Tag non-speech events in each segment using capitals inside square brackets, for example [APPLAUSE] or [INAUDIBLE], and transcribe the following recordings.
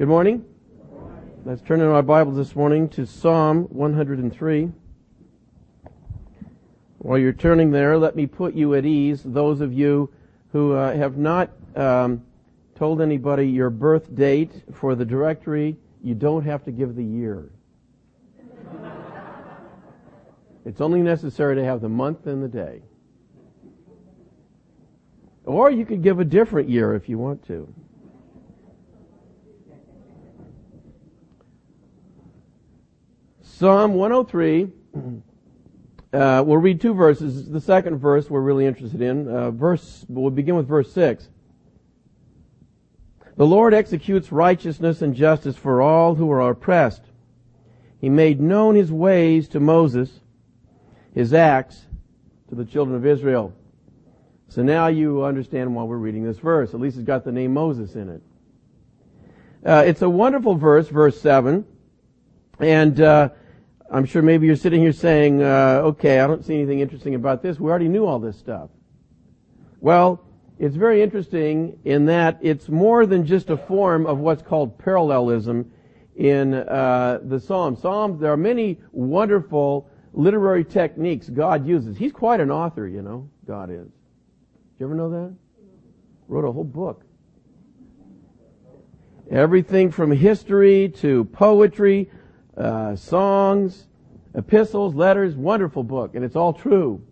Good morning. Let's turn in our Bibles this morning to Psalm 103. While you're turning there, let me put you at ease, those of you who uh, have not um, told anybody your birth date for the directory, you don't have to give the year. it's only necessary to have the month and the day. Or you could give a different year if you want to. Psalm 103. [CLEARS THROAT] Uh, we'll read two verses. The second verse we're really interested in. Uh, verse. We'll begin with verse six. The Lord executes righteousness and justice for all who are oppressed. He made known his ways to Moses, his acts to the children of Israel. So now you understand why we're reading this verse. At least it's got the name Moses in it. Uh, it's a wonderful verse, verse seven, and uh, I'm sure maybe you're sitting here saying, uh, okay, I don't see anything interesting about this. We already knew all this stuff. Well, it's very interesting in that it's more than just a form of what's called parallelism in uh, the Psalms. Psalms, there are many wonderful literary techniques God uses. He's quite an author, you know, God is. Did you ever know that? Wrote a whole book. Everything from history to poetry uh, songs, epistles, letters, wonderful book, and it's all true.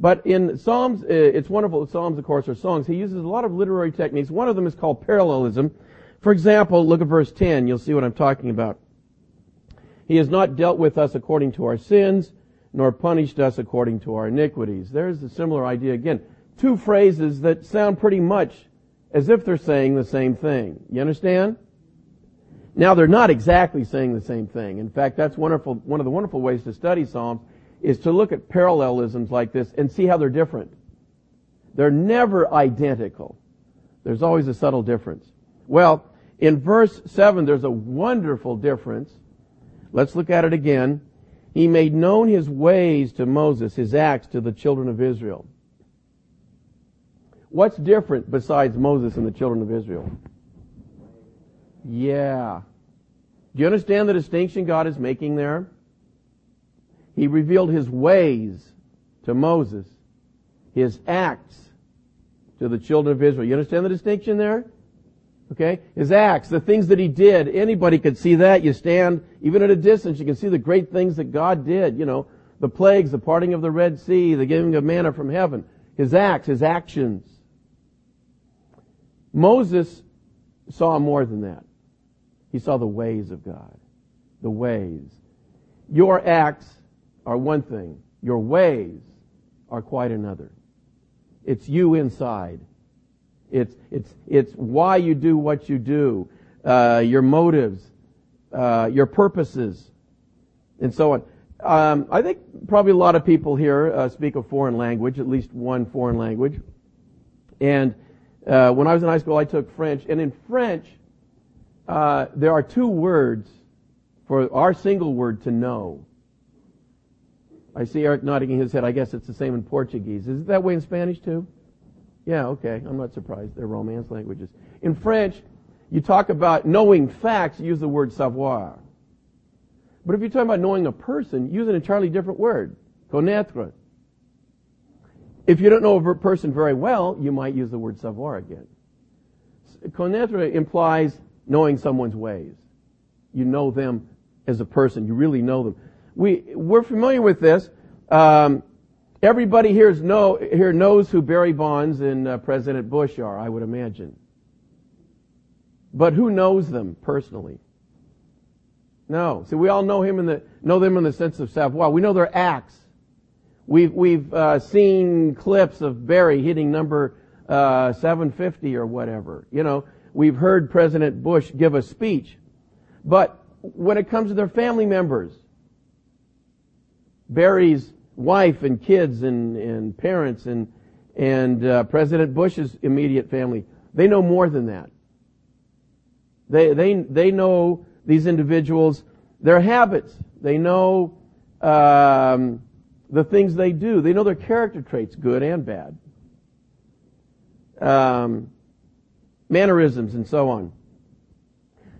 But in Psalms, uh, it's wonderful. Psalms, of course, are songs. He uses a lot of literary techniques. One of them is called parallelism. For example, look at verse 10. You'll see what I'm talking about. He has not dealt with us according to our sins, nor punished us according to our iniquities. There's a similar idea again. Two phrases that sound pretty much as if they're saying the same thing. You understand? Now they're not exactly saying the same thing. In fact, that's wonderful, one of the wonderful ways to study Psalms is to look at parallelisms like this and see how they're different. They're never identical. There's always a subtle difference. Well, in verse 7, there's a wonderful difference. Let's look at it again. He made known his ways to Moses, his acts to the children of Israel. What's different besides Moses and the children of Israel? Yeah. Do you understand the distinction God is making there? He revealed his ways to Moses, his acts to the children of Israel. You understand the distinction there? Okay? His acts, the things that he did, anybody could see that. You stand, even at a distance, you can see the great things that God did. You know, the plagues, the parting of the Red Sea, the giving of manna from heaven. His acts, his actions. Moses saw more than that. He saw the ways of God. The ways. Your acts are one thing. Your ways are quite another. It's you inside. It's, it's, it's why you do what you do, uh, your motives, uh, your purposes, and so on. Um, I think probably a lot of people here uh, speak a foreign language, at least one foreign language. And uh, when I was in high school, I took French, and in French, uh, there are two words for our single word to know. I see Eric nodding his head. I guess it's the same in Portuguese. Is it that way in Spanish too? Yeah, okay. I'm not surprised. They're Romance languages. In French, you talk about knowing facts, use the word savoir. But if you're talking about knowing a person, use an entirely different word. Connaître. If you don't know a person very well, you might use the word savoir again. Connaître implies knowing someone's ways. You know them as a person. You really know them. We, we're familiar with this. Um, everybody here, know, here knows who Barry Bonds and uh, President Bush are, I would imagine. But who knows them personally? No. See, we all know him in the, know them in the sense of savoir. We know their acts. We've, we've uh, seen clips of Barry hitting number uh, 750 or whatever. You know, We've heard President Bush give a speech. But when it comes to their family members, Barry's wife and kids and, and parents and, and uh, President Bush's immediate family, they know more than that. They, they, they know these individuals, their habits. They know um, the things they do. They know their character traits, good and bad. Um, mannerisms, and so on.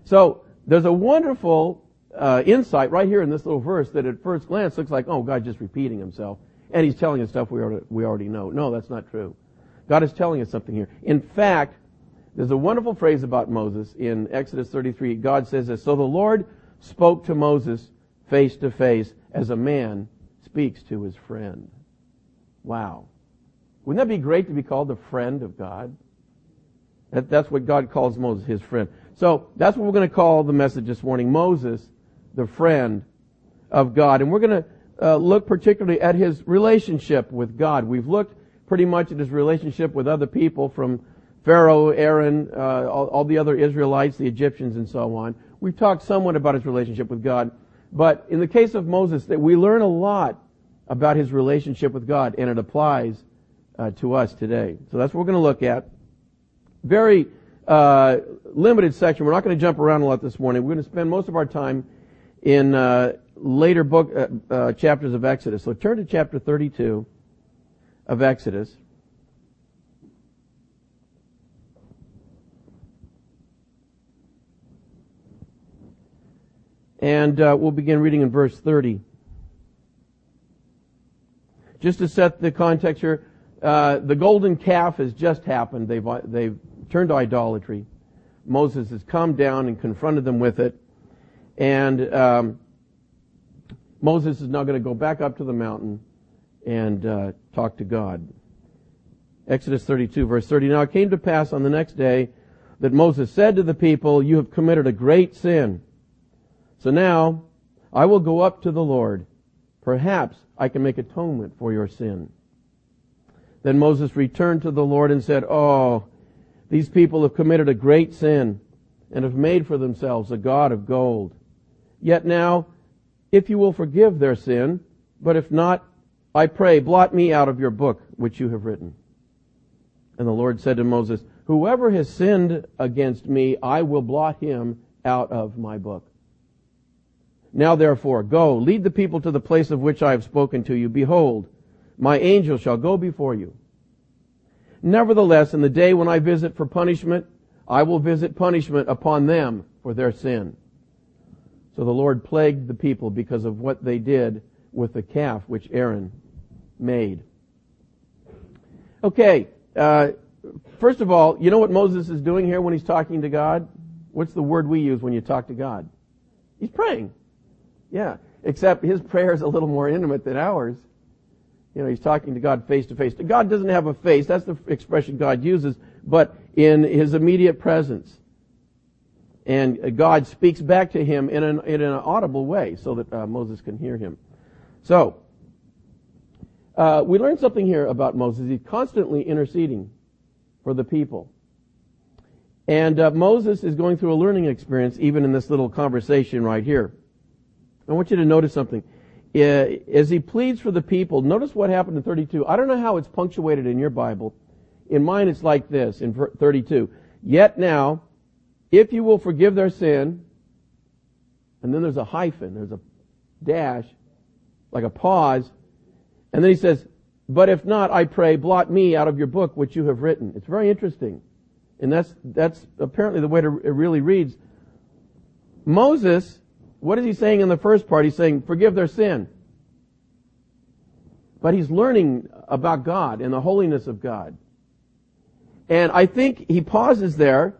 So there's a wonderful uh, insight right here in this little verse that at first glance looks like, oh, God's just repeating himself. And he's telling us stuff we already, we already know. No, that's not true. God is telling us something here. In fact, there's a wonderful phrase about Moses in Exodus 33. God says this, So the Lord spoke to Moses face to face as a man speaks to his friend. Wow. Wouldn't that be great to be called the friend of God? That, that's what God calls Moses, his friend. So that's what we're going to call the message this morning. Moses, the friend of God. And we're going to uh, look particularly at his relationship with God. We've looked pretty much at his relationship with other people from Pharaoh, Aaron, uh, all, all, the other Israelites, the Egyptians, and so on. We've talked somewhat about his relationship with God, but in the case of Moses, that we learn a lot about his relationship with God, and it applies uh, to us today. So that's what we're going to look at. Very uh, limited section. We're not going to jump around a lot this morning. We're going to spend most of our time in uh, later book uh, uh, chapters of Exodus. So turn to chapter 32 of Exodus. And uh, we'll begin reading in verse 30. Just to set the context here, uh, the golden calf has just happened. They've, they've turned to idolatry. Moses has come down and confronted them with it. And um, Moses is now going to go back up to the mountain and uh, talk to God. Exodus 32, verse 30. Now it came to pass on the next day that Moses said to the people, You have committed a great sin. So now I will go up to the Lord. Perhaps I can make atonement for your sin. Then Moses returned to the Lord and said, Oh, these people have committed a great sin and have made for themselves a God of gold. Yet now, if you will forgive their sin, but if not, I pray, blot me out of your book which you have written. And the Lord said to Moses, Whoever has sinned against me, I will blot him out of my book. Now therefore, go, lead the people to the place of which I have spoken to you. Behold, my angel shall go before you. Nevertheless, in the day when I visit for punishment, I will visit punishment upon them for their sin. So the Lord plagued the people because of what they did with the calf which Aaron made. Okay, uh, first of all, you know what Moses is doing here when he's talking to God? What's the word we use when you talk to God? He's praying. Yeah, except his [LAUGHS] prayer is a little more intimate than ours. You know, he's talking to God face to face. God doesn't have a face. That's the expression God uses, but in his immediate presence. And God speaks back to him in an, in an audible way so that uh, Moses can hear him. So, uh, we learn something here about Moses. He's constantly interceding for the people. And uh, Moses is going through a learning experience even in this little conversation right here. I want you to notice something. Uh, as he pleads for the people, notice what happened in 32. I don't know how it's punctuated in your Bible. In mine, it's like this in 32. Yet now, if you will forgive their sin, and then there's a hyphen, there's a dash, like a pause, and then he says, but if not, I pray, blot me out of your book which you have written. It's very interesting. And that's, that's apparently the way it really reads. Moses what is he saying in the first part? He's saying, forgive their sin. But he's learning about God and the holiness of God. And I think he pauses there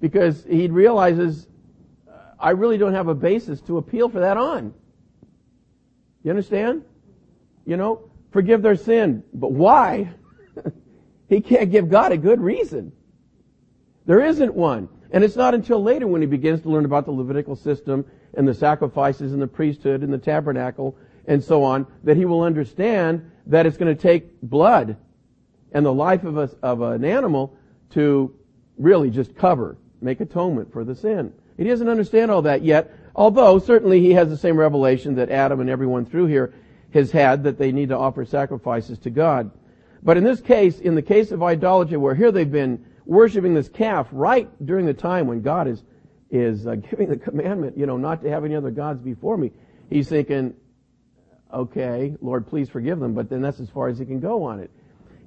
because he realizes, uh, I really don't have a basis to appeal for that on. You understand? You know, forgive their sin. But why? [LAUGHS] he can't give God a good reason. There isn't one. And it's not until later when he begins to learn about the Levitical system and the sacrifices and the priesthood and the tabernacle and so on that he will understand that it's going to take blood and the life of, a, of an animal to really just cover, make atonement for the sin. He doesn't understand all that yet, although certainly he has the same revelation that Adam and everyone through here has had that they need to offer sacrifices to God. But in this case, in the case of idolatry, where here they've been worshiping this calf right during the time when God is, is uh, [LAUGHS] giving the commandment, you know, not to have any other gods before me. He's thinking, okay, Lord, please forgive them, but then that's as far as he can go on it.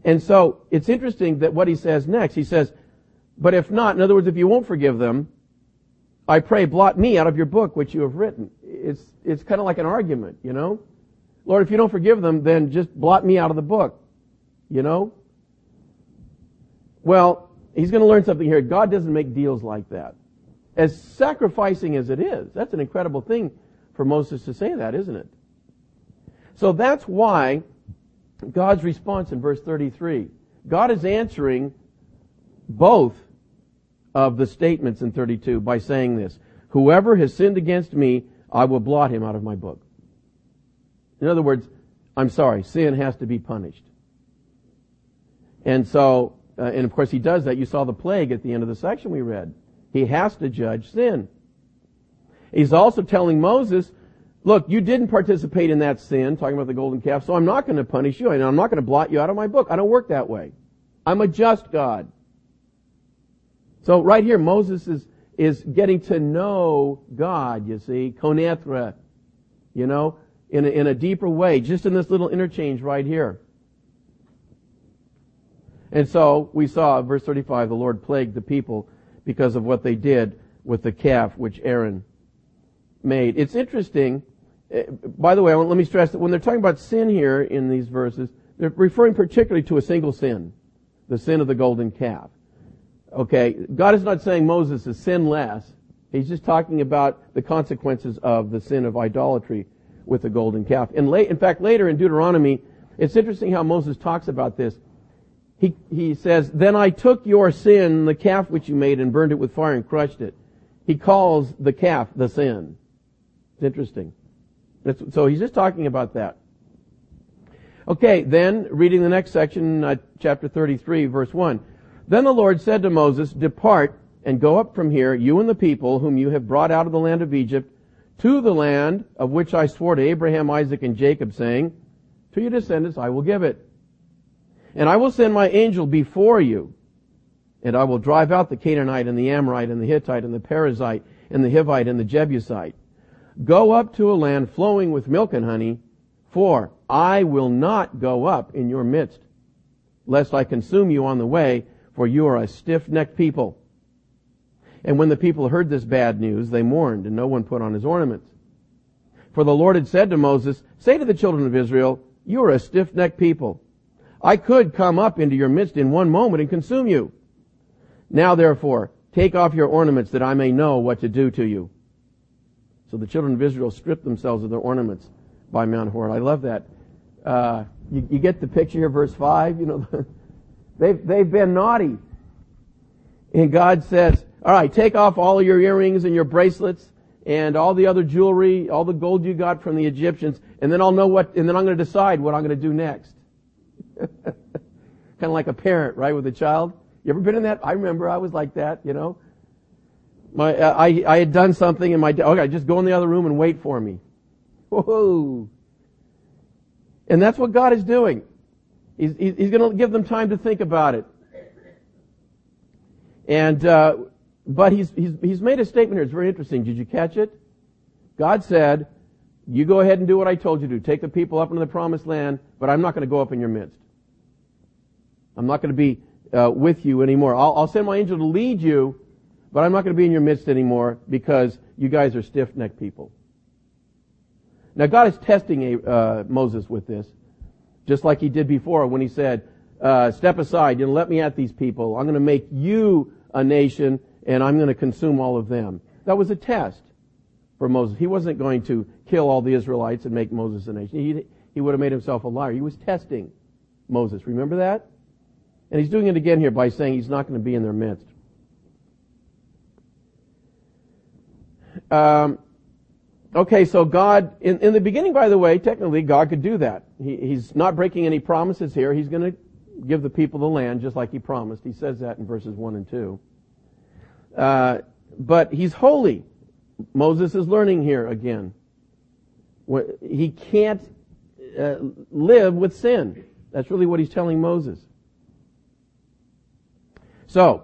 And so it's interesting that what he says next, he says, but if not, in other words, if you won't forgive them, I pray, blot me out of your book which you have written. It's, it's kind of like an argument, you know? Lord, if you don't forgive them, then just blot me out of the book, you know? Well, he's going to learn something here. God doesn't make deals like that. As sacrificing as it is, that's an incredible thing for Moses to say that, isn't it? So that's why God's response in verse 33, God is answering both of the statements in 32 by saying this, whoever has sinned against me, I will blot him out of my book. In other words, I'm sorry, sin has to be punished. And so, uh, and of course he does that. You saw the plague at the end of the section we read. He has to judge sin. He's also telling Moses, look, you didn't participate in that sin, talking about the golden calf, so I'm not going to punish you, and I'm not going to blot you out of my book. I don't work that way. I'm a just God. So right here, Moses is, is getting to know God, you see, connaître, you know, in a, in a deeper way, just in this little interchange right here. And so we saw, verse 35, the Lord plagued the people because of what they did with the calf which Aaron made. It's interesting. Eh, by the way, let me stress that when they're talking about sin here in these verses, they're referring particularly to a single sin, the sin of the golden calf. Okay, God is not saying Moses is sinless. He's just talking about the consequences of the sin of idolatry with the golden calf. And late, in fact, later in Deuteronomy, it's interesting how Moses talks about this. He, he says, Then I took your sin, the calf which you made, and burned it with fire and crushed it. He calls the calf the sin. It's interesting. so he's just talking about that. Okay, then, reading the next section, uh, chapter 33, verse 1. Then the Lord said to Moses, Depart and go up from here, you and the people whom you have brought out of the land of Egypt, to the land of which I swore to Abraham, Isaac, and Jacob, saying, To your descendants I will give it. And I will send my angel before you, and I will drive out the Canaanite and the Amorite and the Hittite and the Perizzite and the Hivite and the Jebusite. Go up to a land flowing with milk and honey, for I will not go up in your midst, lest I consume you on the way, for you are a stiff-necked people. And when the people heard this bad news, they mourned, and no one put on his ornaments. For the Lord had said to Moses, Say to the children of Israel, You are a stiff-necked people. I could come up into your midst in one moment and consume you. Now therefore, take off your ornaments that I may know what to do to you. So the children of Israel stripped themselves of their ornaments by Mount Horeb. I love that. Uh, you, you, get the picture here, verse 5. You know, [LAUGHS] they've, they've been naughty. And God says, all right, take off all your earrings and your bracelets and all the other jewelry, all the gold you got from the Egyptians, and then I'll know what, and then I'm going to decide what I'm going to do next. [LAUGHS] kind of like a parent, right, with a child. You ever been in that? I remember I was like that, you know. My, uh, I, I had done something and my, okay, just go in the other room and wait for me. Whoa. And that's what God is doing. He's, he's going to give them time to think about it. And, uh, but he's, he's, he's made a statement here. It's very interesting. Did you catch it? God said, you go ahead and do what I told you to. Take the people up into the promised land, but I'm not going to go up in your midst. I'm not going to be uh, with you anymore. I'll, I'll send my angel to lead you, but I'm not going to be in your midst anymore because you guys are stiff-necked people. Now God is testing uh, Moses with this, just like he did before when he said, uh, step aside, know, let me at these people. I'm going to make you a nation and I'm going to consume all of them. That was a test for Moses. He wasn't going to kill all the Israelites and make Moses a nation. He, he would have made himself a liar. He was testing Moses. Remember that? And he's doing it again here by saying he's not going to be in their midst. Um, okay, so God, in, in the beginning, by the way, technically God could do that. He, he's not breaking any promises here. He's going to give the people the land just like he promised. He says that in verses 1 and 2. Uh, but he's holy. Moses is learning here again. He can't uh, live with sin. That's really what he's telling Moses. So,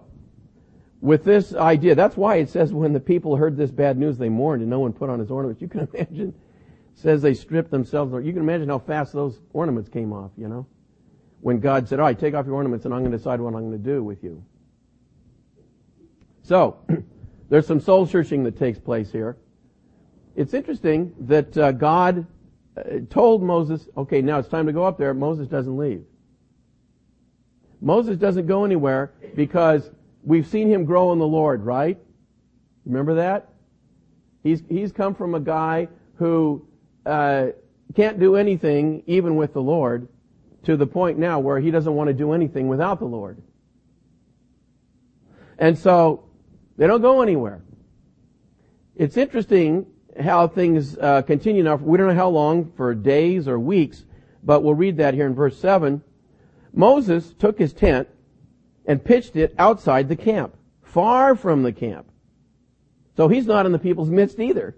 with this idea, that's why it says when the people heard this bad news, they mourned and no one put on his ornaments. You can [LAUGHS] imagine, says they stripped themselves. You can imagine how fast those ornaments came off, you know? When God said, all right, take off your ornaments and I'm going to decide what I'm going to do with you. So, [CLEARS THROAT] There's some soul searching that takes place here. It's interesting that uh, God uh, told Moses, okay, now it's time to go up there. Moses doesn't leave. Moses doesn't go anywhere because we've seen him grow in the Lord, right? Remember that? He's, he's come from a guy who uh, can't do anything even with the Lord to the point now where he doesn't want to do anything without the Lord. And so they don't go anywhere. It's interesting how things uh, continue now. We don't know how long, for days or weeks, but we'll read that here in verse 7. Moses took his tent and pitched it outside the camp, far from the camp. So he's not in the people's midst either.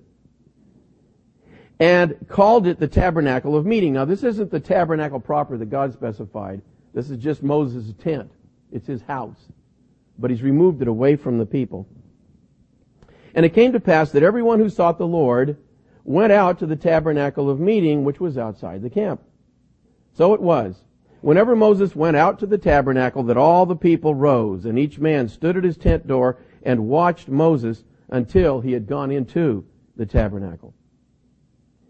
And called it the tabernacle of meeting. Now this isn't the tabernacle proper that God specified. This is just Moses' tent. It's his house. But he's removed it away from the people. And it came to pass that everyone who sought the Lord went out to the tabernacle of meeting, which was outside the camp. So it was Whenever Moses went out to the tabernacle, that all the people rose, and each man stood at his tent door and watched Moses until he had gone into the tabernacle.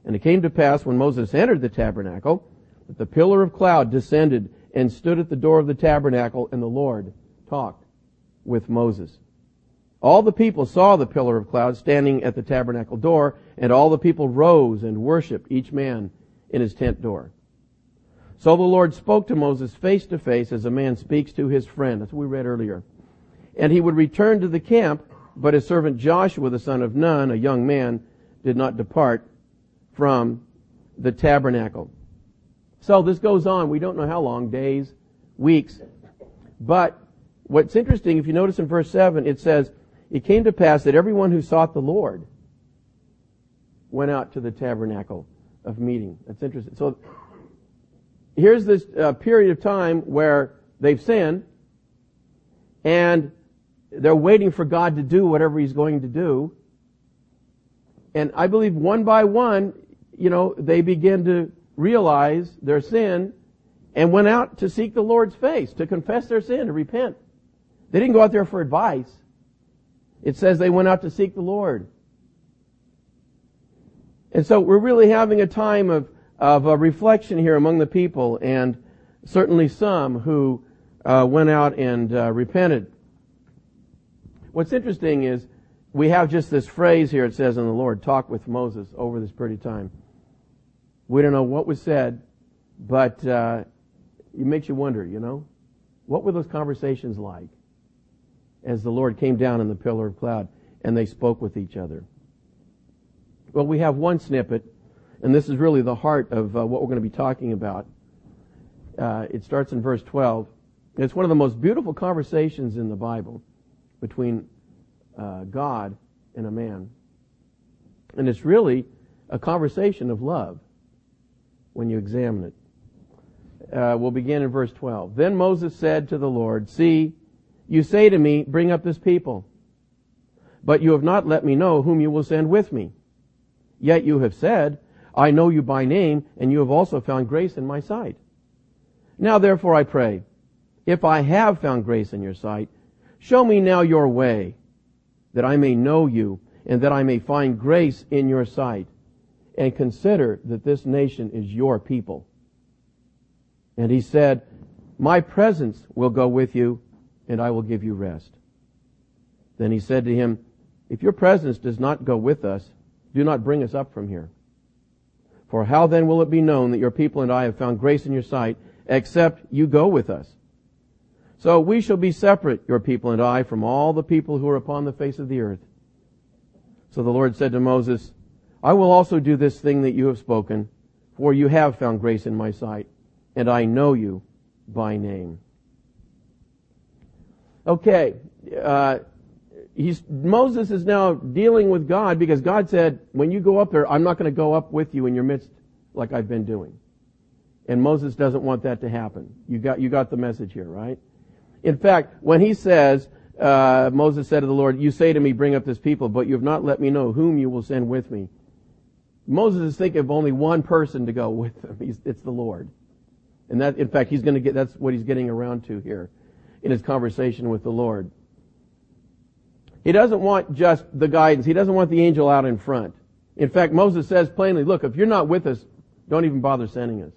And it came to pass when Moses entered the tabernacle, that the pillar of cloud descended and stood at the door of the tabernacle, and the Lord talked with Moses. All the people saw the pillar of cloud standing at the tabernacle door, and all the people rose and worshiped, each man in his tent door. So the Lord spoke to Moses face to face as a man speaks to his friend. That's what we read earlier. And he would return to the camp, but his servant Joshua, the son of Nun, a young man, did not depart from the tabernacle. So this goes on. We don't know how long, days, weeks. But what's interesting, if you notice in verse 7, it says, It came to pass that everyone who sought the Lord went out to the tabernacle of meeting. That's interesting. So here's this uh, period of time where they've sinned and they're waiting for God to do whatever He's going to do. And I believe one by one, you know, they begin to realize their sin and went out to seek the Lord's face, to confess their sin, to repent. They didn't go out there for advice. It says they went out to seek the Lord. And so we're really having a time of of a reflection here among the people, and certainly some who uh, went out and uh, repented. What's interesting is we have just this phrase here. It says, "And the Lord talked with Moses over this of time." We don't know what was said, but uh, it makes you wonder. You know, what were those conversations like as the Lord came down in the pillar of cloud and they spoke with each other? Well, we have one snippet and this is really the heart of uh, what we're going to be talking about. Uh, it starts in verse 12. It's one of the most beautiful conversations in the Bible between uh, God and a man. And it's really a conversation of love when you examine it. Uh, we'll begin in verse 12. Then Moses said to the Lord, See, you say to me, Bring up this people. But you have not let me know whom you will send with me. Yet you have said, I know you by name, and you have also found grace in my sight. Now therefore I pray, if I have found grace in your sight, show me now your way, that I may know you, and that I may find grace in your sight, and consider that this nation is your people. And he said, My presence will go with you, and I will give you rest. Then he said to him, If your presence does not go with us, do not bring us up from here. For how then will it be known that your people and I have found grace in your sight, except you go with us? So we shall be separate, your people and I, from all the people who are upon the face of the earth. So the Lord said to Moses, I will also do this thing that you have spoken, for you have found grace in my sight, and I know you by name. Okay, uh, he's, Moses is now dealing with God because God said, when you go up there, I'm not going to go up with you in your midst like I've been doing. And Moses doesn't want that to happen. You got, you got the message here, right? In fact, when he says, uh, Moses said to the Lord, you say to me, bring up this people, but you have not let me know whom you will send with me. Moses is thinking of only one person to go [LAUGHS] with him. He's, it's the Lord. And that, in fact, he's going to get, that's what he's getting around to here in his conversation with the Lord. He doesn't want just the guidance. He doesn't want the angel out in front. In fact, Moses says plainly, look, if you're not with us, don't even bother sending us.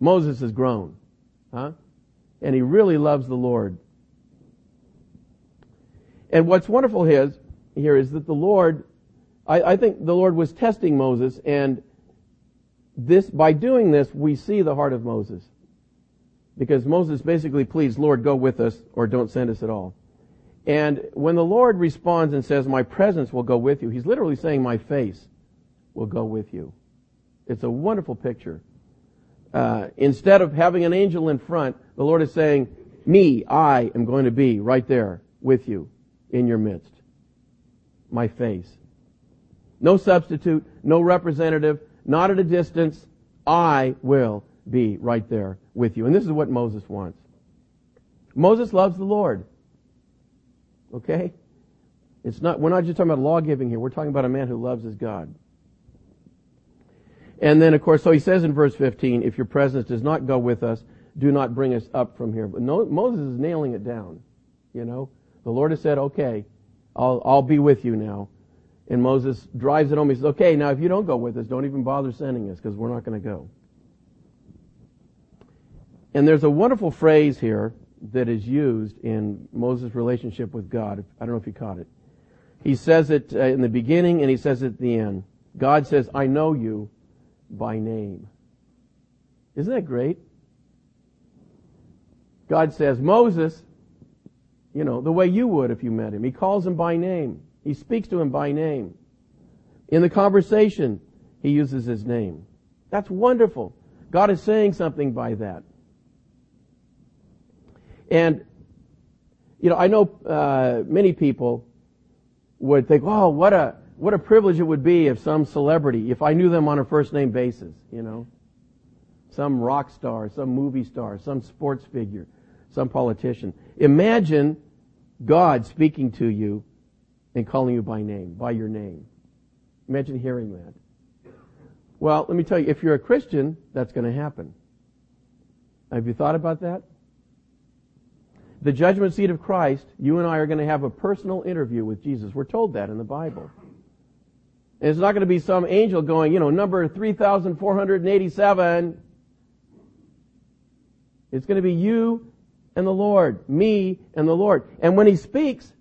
Moses has grown. Huh? And he really loves the Lord. And what's wonderful is, here is that the Lord, I, I think the Lord was testing Moses and this, by doing this, we see the heart of Moses. Because Moses basically pleads, Lord, go with us or don't send us at all. And when the Lord responds and says, my presence will go with you, he's literally saying, my face will go with you. It's a wonderful picture. Uh, instead of having an angel in front, the Lord is saying, me, I am going to be right there with you in your midst. My face. No substitute, no representative, not at a distance. I will be right there with you. And this is what Moses wants. Moses loves the Lord. Okay? It's not, we're not just talking about law giving here. We're talking about a man who loves his God. And then, of course, so he says in verse 15, if your presence does not go with us, do not bring us up from here. But no, Moses is nailing it down. You know, the Lord has said, okay, I'll, I'll be with you now. And Moses drives it home. He says, okay, now if you don't go with us, don't even bother sending us because we're not going to go. And there's a wonderful phrase here that is used in Moses' relationship with God. I don't know if you caught it. He says it uh, in the beginning and he says it at the end. God says, I know you by name. Isn't that great? God says, Moses, you know, the way you would if you met him. He calls him by name. He speaks to him by name. In the conversation, he uses his name. That's wonderful. God is saying something by that. And, you know, I know uh, many people would think, oh, what a, what a privilege it would be if some celebrity, if I knew them on a first name basis, you know. Some rock star, some movie star, some sports figure, some politician. Imagine God speaking to you and calling you by name, by your name. Imagine hearing that. Well, let me tell you, if you're a Christian, that's going to happen. Have you thought about that? The judgment seat of Christ, you and I are going to have a personal interview with Jesus. We're told that in the Bible. And it's not going to be some angel going, you know, number 3,487. It's going to be you and the Lord, me and the Lord. And when he speaks,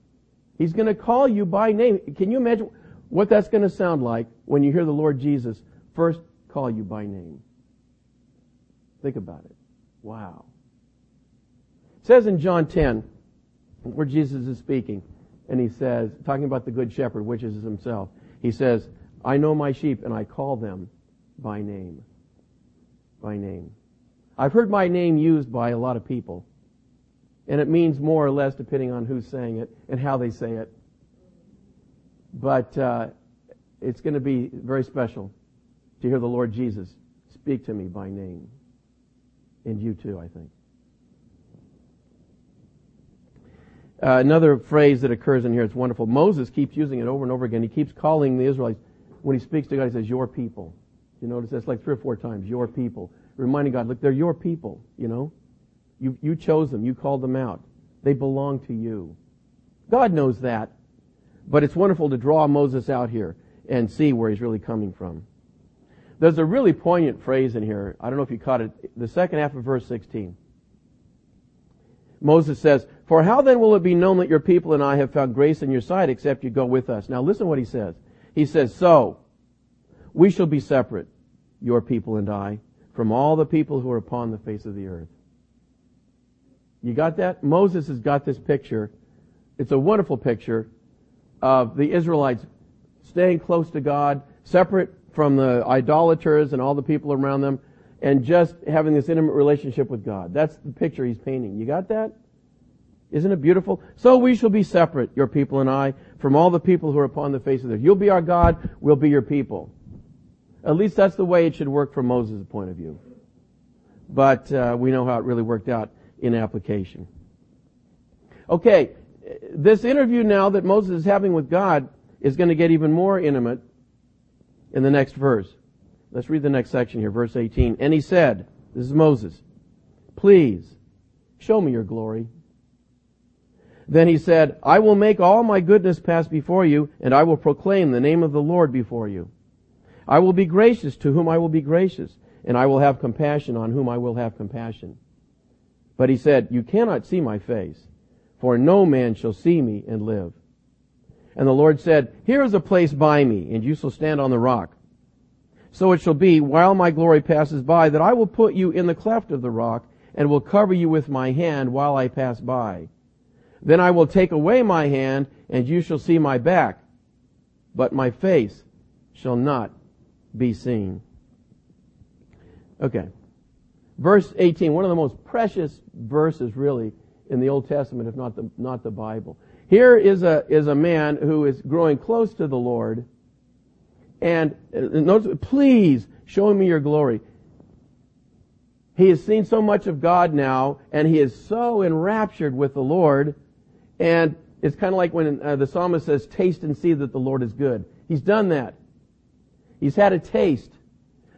He's going to call you by name. Can you imagine what that's going to sound like when you hear the Lord Jesus first call you by name? Think about it. Wow. It says in John 10, where Jesus is speaking, and he says, talking about the good shepherd, which is himself, he says, I know my sheep and I call them by name. By name. I've heard my name used by a lot of people. And it means more or less depending on who's saying it and how they say it. But uh, it's going to be very special to hear the Lord Jesus speak to me by name. And you too, I think. Uh, another phrase that occurs in here, it's wonderful. Moses keeps using it over and over again. He keeps calling the Israelites, when he speaks to God, he says, your people. You notice that's like three or four times, your people. Reminding God, look, they're your people, you know? You, you chose them. You called them out. They belong to you. God knows that. But it's wonderful to draw Moses out here and see where he's really coming from. There's a really poignant phrase in here. I don't know if you caught it. The second half of verse 16. Moses says, For how then will it be known that your people and I have found grace in your sight except you go with us? Now listen what he says. He says, So, we shall be separate, your people and I, from all the people who are upon the face of the earth. You got that? Moses has got this picture. It's a wonderful picture of the Israelites staying close to God, separate from the idolaters and all the people around them, and just having this intimate relationship with God. That's the picture he's painting. You got that? Isn't it beautiful? So we shall be separate, your people and I, from all the people who are upon the face of the earth. You'll be our God, we'll be your people. At least that's the way it should work from Moses' point of view. But uh, we know how it really worked out in application. Okay, this interview now that Moses is having with God is going to get even more intimate in the next verse. Let's read the next section here, verse 18. And he said, this is Moses, please show me your glory. Then he said, I will make all my goodness pass before you, and I will proclaim the name of the Lord before you. I will be gracious to whom I will be gracious, and I will have compassion on whom I will have compassion. But he said, You cannot see my face, for no man shall see me and live. And the Lord said, Here is a place by me, and you shall stand on the rock. So it shall be, while my glory passes by, that I will put you in the cleft of the rock, and will cover you with my hand while I pass by. Then I will take away my hand, and you shall see my back, but my face shall not be seen. Okay. Verse 18, one of the most precious verses really in the Old Testament, if not the, not the Bible. Here is a, is a man who is growing close to the Lord, and uh, notice, please show me your glory. He has seen so much of God now, and he is so enraptured with the Lord, and it's kind of like when uh, the psalmist says, taste and see that the Lord is good. He's done that. He's had a taste.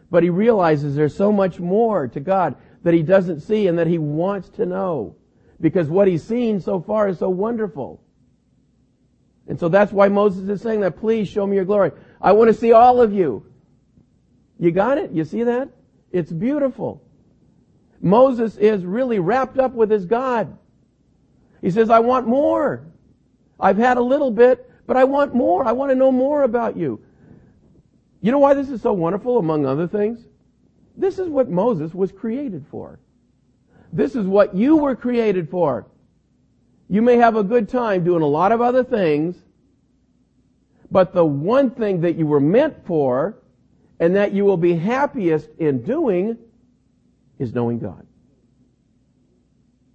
But he realizes there's so much more to God that he doesn't see and that he wants to know. Because what he's seen so far is so wonderful. And so that's why Moses is saying that, please show me your glory. I want to see all of you. You got it? You see that? It's beautiful. Moses is really wrapped up with his God. He says, I want more. I've had a little bit, but I want more. I want to know more about you. You know why this is so wonderful, among other things? This is what Moses was created for. This is what you were created for. You may have a good time doing a lot of other things, but the one thing that you were meant for and that you will be happiest in doing is knowing God.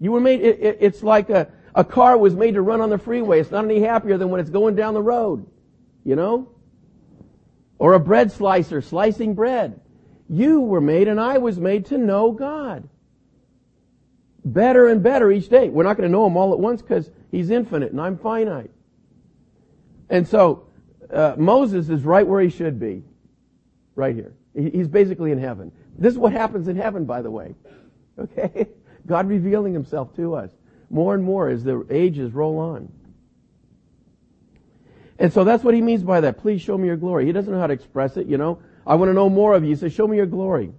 You were made, it, it, it's like a, a car was made to run on the freeway. It's not any happier than when it's going down the road. You know? Or a bread slicer slicing bread. You were made and I was made to know God. Better and better each day. We're not going to know Him all at once because He's infinite and I'm finite. And so, uh, Moses is right where he should be. Right here. He's basically in heaven. This is what happens in heaven, by the way. [LAUGHS] Okay? God revealing Himself to us more and more as the ages roll on. And so that's what he means by that. Please show me your glory. He doesn't know how to express it, you know. I want to know more of you. He says, show me your glory.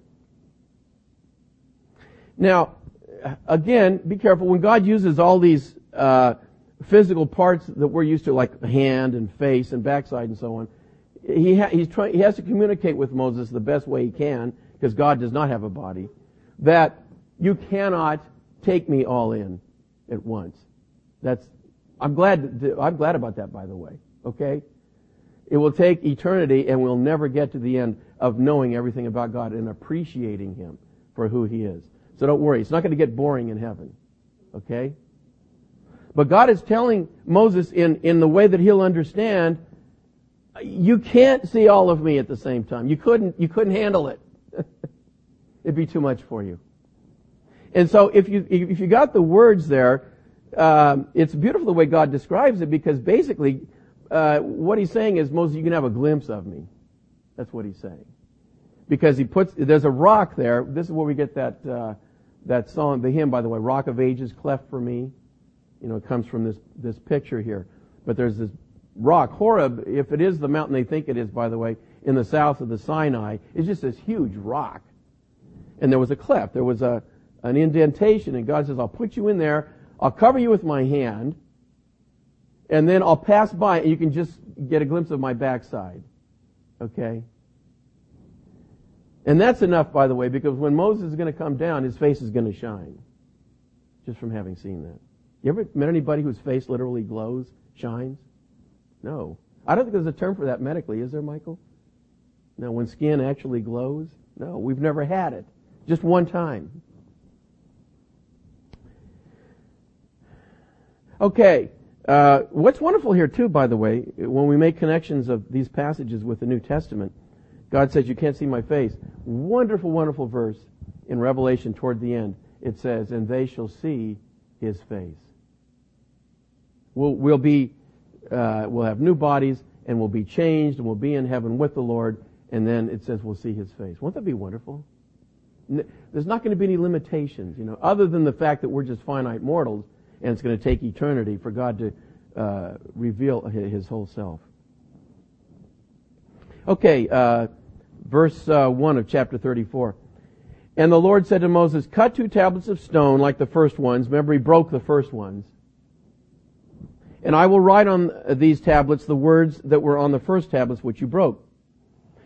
Now, again, be careful. When God uses all these uh, physical parts that we're used to, like hand and face and backside and so on, he, ha- he's trying, he has to communicate with Moses the best way he can, because God does not have a body, that you cannot take me all in at once. That's, I'm glad, I'm glad about that, by the way. Okay? It will take eternity and we'll never get to the end of knowing everything about God and appreciating Him for who He is. So don't worry. It's not going to get boring in heaven. Okay? But God is telling Moses in, in the way that he'll understand, you can't see all of me at the same time. You couldn't, you couldn't handle it. [LAUGHS] It'd be too much for you. And so if you, if you got the words there, um, it's beautiful the way God describes it because basically uh, what he's saying is, Moses, you can have a glimpse of me. That's what he's saying. Because he puts, there's a rock there. This is where we get that, uh, that song, the hymn, by the way, Rock of Ages, cleft for me. You know, it comes from this, this picture here. But there's this rock. Horeb, if it is the mountain they think it is, by the way, in the south of the Sinai, is just this huge rock. And there was a cleft. There was a, an indentation. And God says, I'll put you in there. I'll cover you with my hand and then I'll pass by and you can just get a glimpse of my backside. Okay? And that's enough, by the way, because when Moses is going to come down, his face is going to shine. Just from having seen that. You ever met anybody whose face literally glows, shines? No. I don't think there's a term for that medically, is there, Michael? No, when skin actually glows? No, we've never had it. Just one time. Okay, uh, what's wonderful here too, by the way, when we make connections of these passages with the New Testament, God says, you can't see my face. Wonderful, wonderful verse in Revelation toward the end. It says, and they shall see his face. We'll, we'll be, uh, we'll have new bodies and we'll be changed and we'll be in heaven with the Lord. And then it says we'll see his face. Won't that be wonderful? There's not going to be any limitations, you know, other than the fact that we're just finite mortals and it's going to take eternity for God to uh, reveal his whole self. Okay, uh, verse uh, 1 of chapter 34. And the Lord said to Moses, Cut two tablets of stone like the first ones. Remember, he broke the first ones. And I will write on these tablets the words that were on the first tablets which you broke.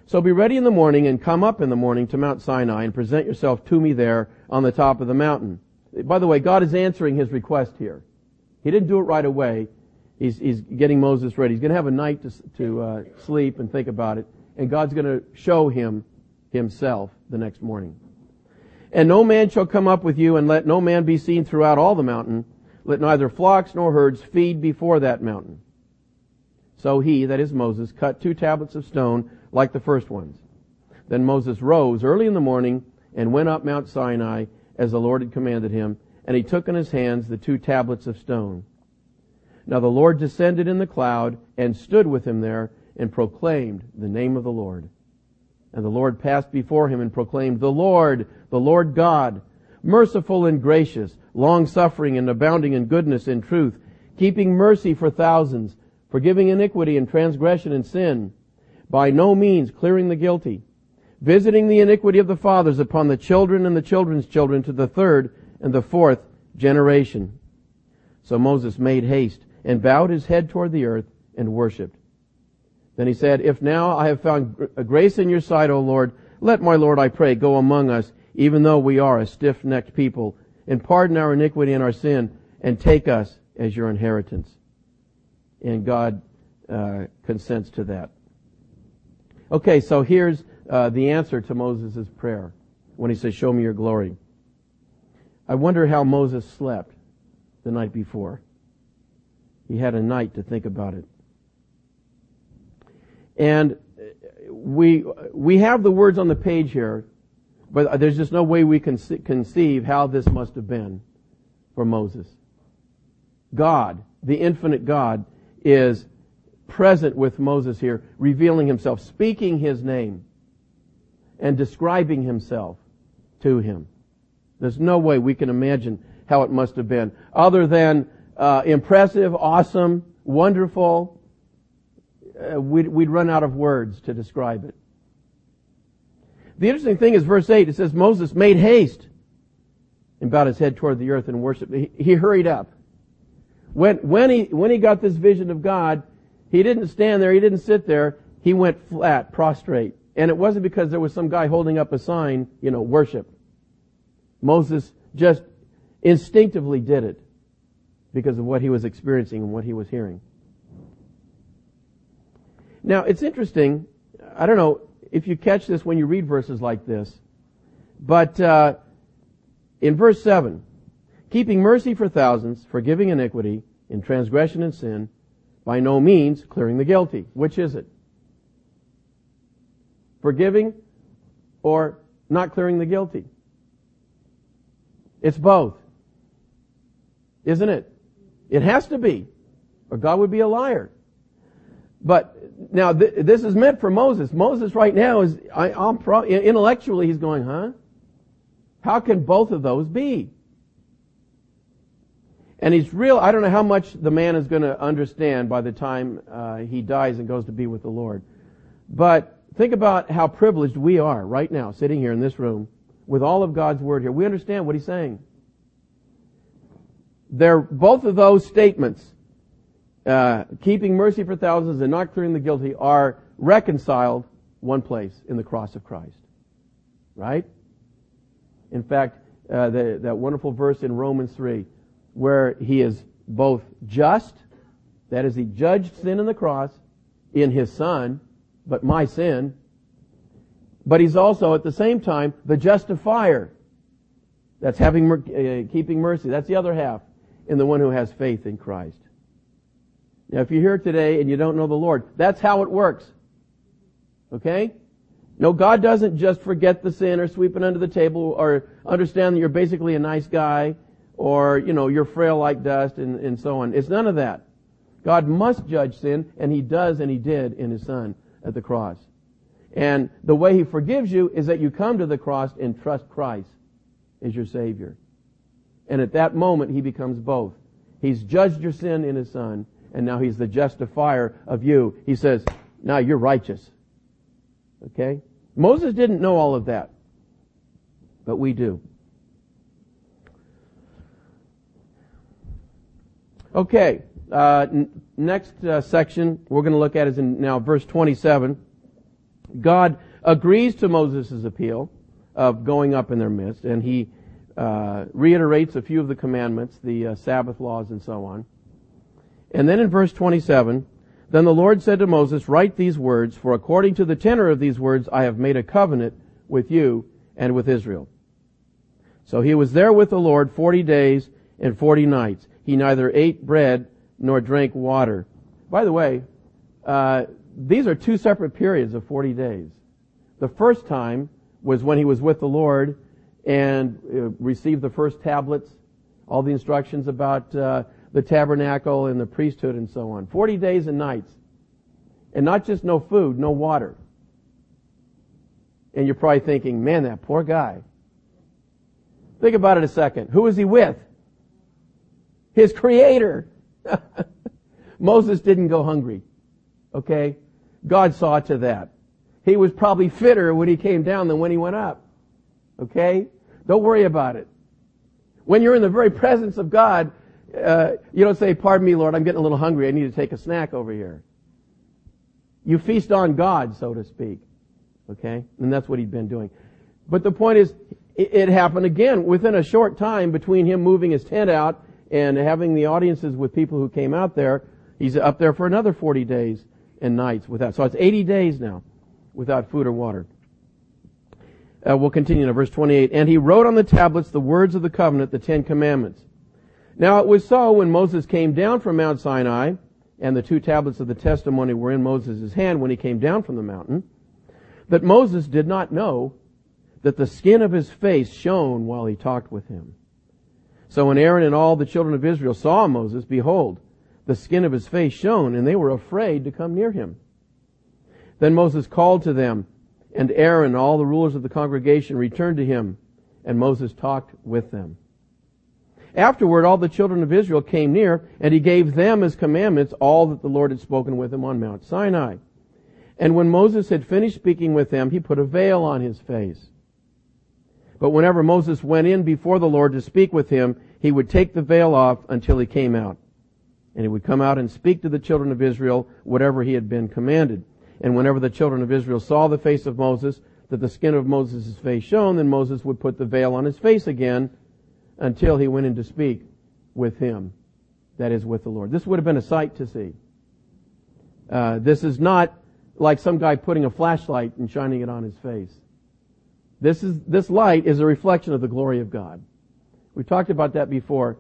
So be ready in the morning and come up in the morning to Mount Sinai and present yourself to me there on the top of the mountain. By the way, God is answering his request here. He didn't do it right away. He's, he's getting Moses ready. He's going to have a night to, to uh, sleep and think about it. And God's going to show him himself the next morning. And no man shall come up with you and let no man be seen throughout all the mountain. Let neither flocks nor herds feed before that mountain. So he, that is Moses, cut two tablets of stone like the first ones. Then Moses rose early in the morning and went up Mount Sinai as the Lord had commanded him, and he took in his hands the two tablets of stone. Now the Lord descended in the cloud and stood with him there and proclaimed the name of the Lord. And the Lord passed before him and proclaimed, The Lord, the Lord God, merciful and gracious, long suffering and abounding in goodness and truth, keeping mercy for thousands, forgiving iniquity and transgression and sin, by no means clearing the guilty, visiting the iniquity of the fathers upon the children and the children's children to the third and the fourth generation. So Moses made haste and bowed his head toward the earth and worshipped. Then he said, If now I have found grace in your sight, O Lord, let my Lord, I pray, go among us, even though we are a stiff-necked people, and pardon our iniquity and our sin, and take us as your inheritance. And God uh, consents to that. Okay, so here's uh, the answer to Moses' prayer when he says, Show me your glory. I wonder how Moses slept the night before. He had a night to think about it. And we, we have the words on the page here, but there's just no way we can conceive how this must have been for Moses. God, the infinite God, is present with Moses here, revealing himself, speaking his name, and describing himself to him. There's no way we can imagine how it must have been, other than uh, impressive, awesome, wonderful, uh, we'd, we'd run out of words to describe it. The interesting thing is verse 8, it says Moses made haste and bowed his head toward the earth and worshiped. He, he hurried up. When, when, he, when he got this vision of God, he didn't stand there, he didn't sit there, he went flat, prostrate. And it wasn't because there was some guy holding up a sign, you know, worship. Moses just instinctively did it because of what he was experiencing and what he was hearing. Now, it's interesting. I don't know if you catch this when you read verses like this, but uh, in verse 7, keeping mercy for thousands, forgiving iniquity, in transgression and sin, by no means clearing the guilty. Which is it? Forgiving or not clearing the guilty? It's both. Isn't it? It has to be, or God would be a liar. But now th- this is meant for Moses. Moses right now is, I, am pro- intellectually he's going, huh? How can both of those be? And he's real, I don't know how much the man is going to understand by the time uh, he dies and goes to be with the Lord. But think about how privileged we are right now, sitting here in this room, with all of God's Word here. We understand what he's saying. They're both of those statements uh, keeping mercy for thousands and not clearing the guilty are reconciled one place in the cross of Christ. Right? In fact, uh, the, that wonderful verse in Romans 3 where he is both just, that is, he judged sin in the cross in his son, but my sin, but he's also at the same time the justifier. That's having, uh, keeping mercy. That's the other half in the one who has faith in Christ. Now, if you're here today and you don't know the Lord, that's how it works. Okay? No, God doesn't just forget the sin or sweep it under the table or understand that you're basically a nice guy or, you know, you're frail like dust and, and so on. It's none of that. God must judge sin, and He does, and He did in His Son at the cross. And the way He forgives you is that you come to the cross and trust Christ as your Savior. And at that moment, He becomes both. He's judged your sin in His Son, and now He's the justifier of you. He says, now you're righteous. Okay? Moses didn't know all of that, but we do. Okay, uh, n- next uh, section we're going to look at is in now verse 27. God agrees to Moses' appeal of going up in their midst, and he uh, reiterates a few of the commandments, the uh, Sabbath laws, and so on. And then in verse 27, then the Lord said to Moses, Write these words, for according to the tenor of these words I have made a covenant with you and with Israel. So he was there with the Lord forty days and forty nights. He neither ate bread nor drank water. By the way, uh, these are two separate periods of 40 days. The first time was when he was with the Lord and uh, received the first tablets, all the instructions about uh, the tabernacle and the priesthood and so on. 40 days and nights. And not just no food, no water. And you're probably thinking, man, that poor guy. Think about it a second. Who is he with? His creator. [LAUGHS] Moses didn't go hungry. Okay? God saw to that. He was probably fitter when he came down than when he went up. Okay? Don't worry about it. When you're in the very presence of God, uh, you don't say, pardon me, Lord, I'm getting a little hungry. I need to take a snack over here. You feast on God, so to speak. Okay? And that's what he'd been doing. But the point is, it happened again within a short time between him moving his tent out and having the audiences with people who came out there. He's up there for another 40 days and nights without. So it's 80 days now without food or water. Uh, we'll continue in verse 28. And he wrote on the tablets the words of the covenant, the Ten Commandments. Now it was so when Moses came down from Mount Sinai, and the two tablets of the testimony were in Moses' hand when he came down from the mountain, that Moses did not know that the skin of his face shone while he talked with him. So when Aaron and all the children of Israel saw Moses, behold, the skin of his face shone, and they were afraid to come near him. Then Moses called to them, and Aaron and all the rulers of the congregation returned to him, and Moses talked with them. Afterward, all the children of Israel came near, and he gave them as commandments all that the Lord had spoken with him on Mount Sinai. And when Moses had finished speaking with them, he put a veil on his face. But whenever Moses went in before the Lord to speak with him, he would take the veil off until he came out. And he would come out and speak to the children of Israel whatever he had been commanded. And whenever the children of Israel saw the face of Moses, that the skin of Moses' face shone, then Moses would put the veil on his face again until he went in to speak with him. That is with the Lord. This would have been a sight to see. Uh, this is not like some guy putting a flashlight and shining it on his face. This is, this light is a reflection of the glory of God. We talked about that before.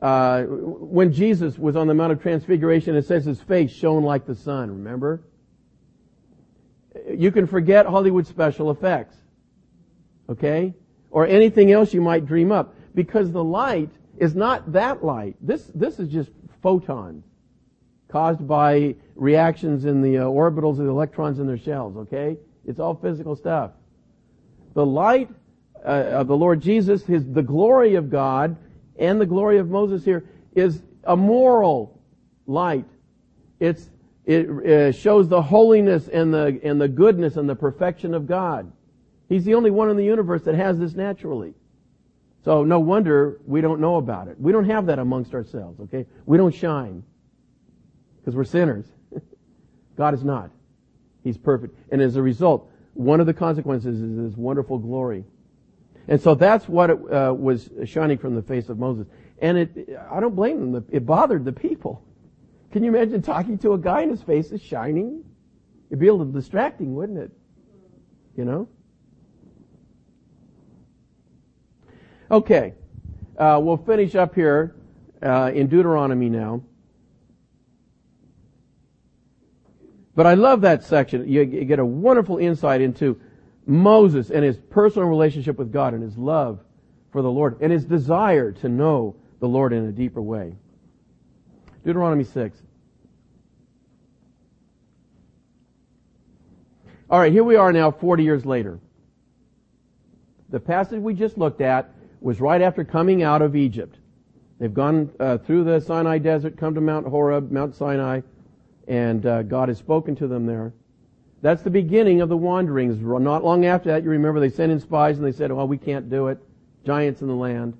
Uh, when Jesus was on the Mount of Transfiguration, it says his face shone like the sun, remember? You can forget Hollywood special effects. Okay? Or anything else you might dream up. Because the light is not that light. This, this is just photons caused by reactions in the uh, orbitals of the electrons in their shells, okay? It's all physical stuff. The light uh, of the Lord Jesus, his, the glory of God, and the glory of Moses here is a moral light. It's, it uh, shows the holiness and the, and the goodness and the perfection of God. He's the only one in the universe that has this naturally. So no wonder we don't know about it. We don't have that amongst ourselves, okay? We don't shine. Because we're sinners. [LAUGHS] God is not. He's perfect. And as a result, one of the consequences is this wonderful glory. And so that's what it, uh, was shining from the face of Moses. And it, I don't blame them. It bothered the people. Can you imagine talking to a guy and his face is shining? It'd be a little distracting, wouldn't it? You know? Okay. Uh, we'll finish up here uh, in Deuteronomy now. But I love that section. You get a wonderful insight into Moses and his personal relationship with God and his love for the Lord and his desire to know the Lord in a deeper way. Deuteronomy 6. All right, here we are now 40 years later. The passage we just looked at was right after coming out of Egypt. They've gone uh, through the Sinai desert, come to Mount Horeb, Mount Sinai, and uh, God has spoken to them there. That's the beginning of the wanderings. Not long after that, you remember they sent in spies and they said, well, we can't do it. Giants in the land.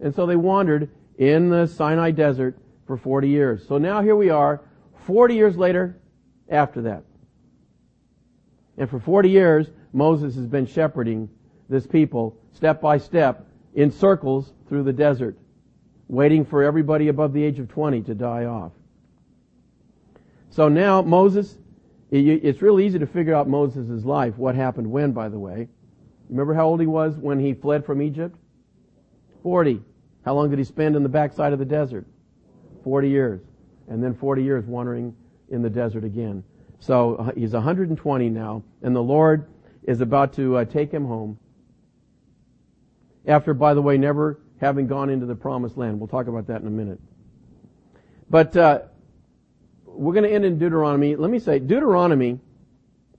And so they wandered in the Sinai desert for 40 years. So now here we are, 40 years later after that. And for 40 years, Moses has been shepherding this people step by step in circles through the desert, waiting for everybody above the age of 20 to die off. So now Moses, it's real easy to figure out Moses' life, what happened when, by the way. Remember how old he was when he fled from Egypt? 40. How long did he spend in the backside of the desert? 40 years. And then 40 years wandering in the desert again. So uh, he's 120 now, and the Lord is about to uh, take him home. After, by the way, never having gone into the promised land. We'll talk about that in a minute. But uh, we're going to end in Deuteronomy. Let me say, Deuteronomy.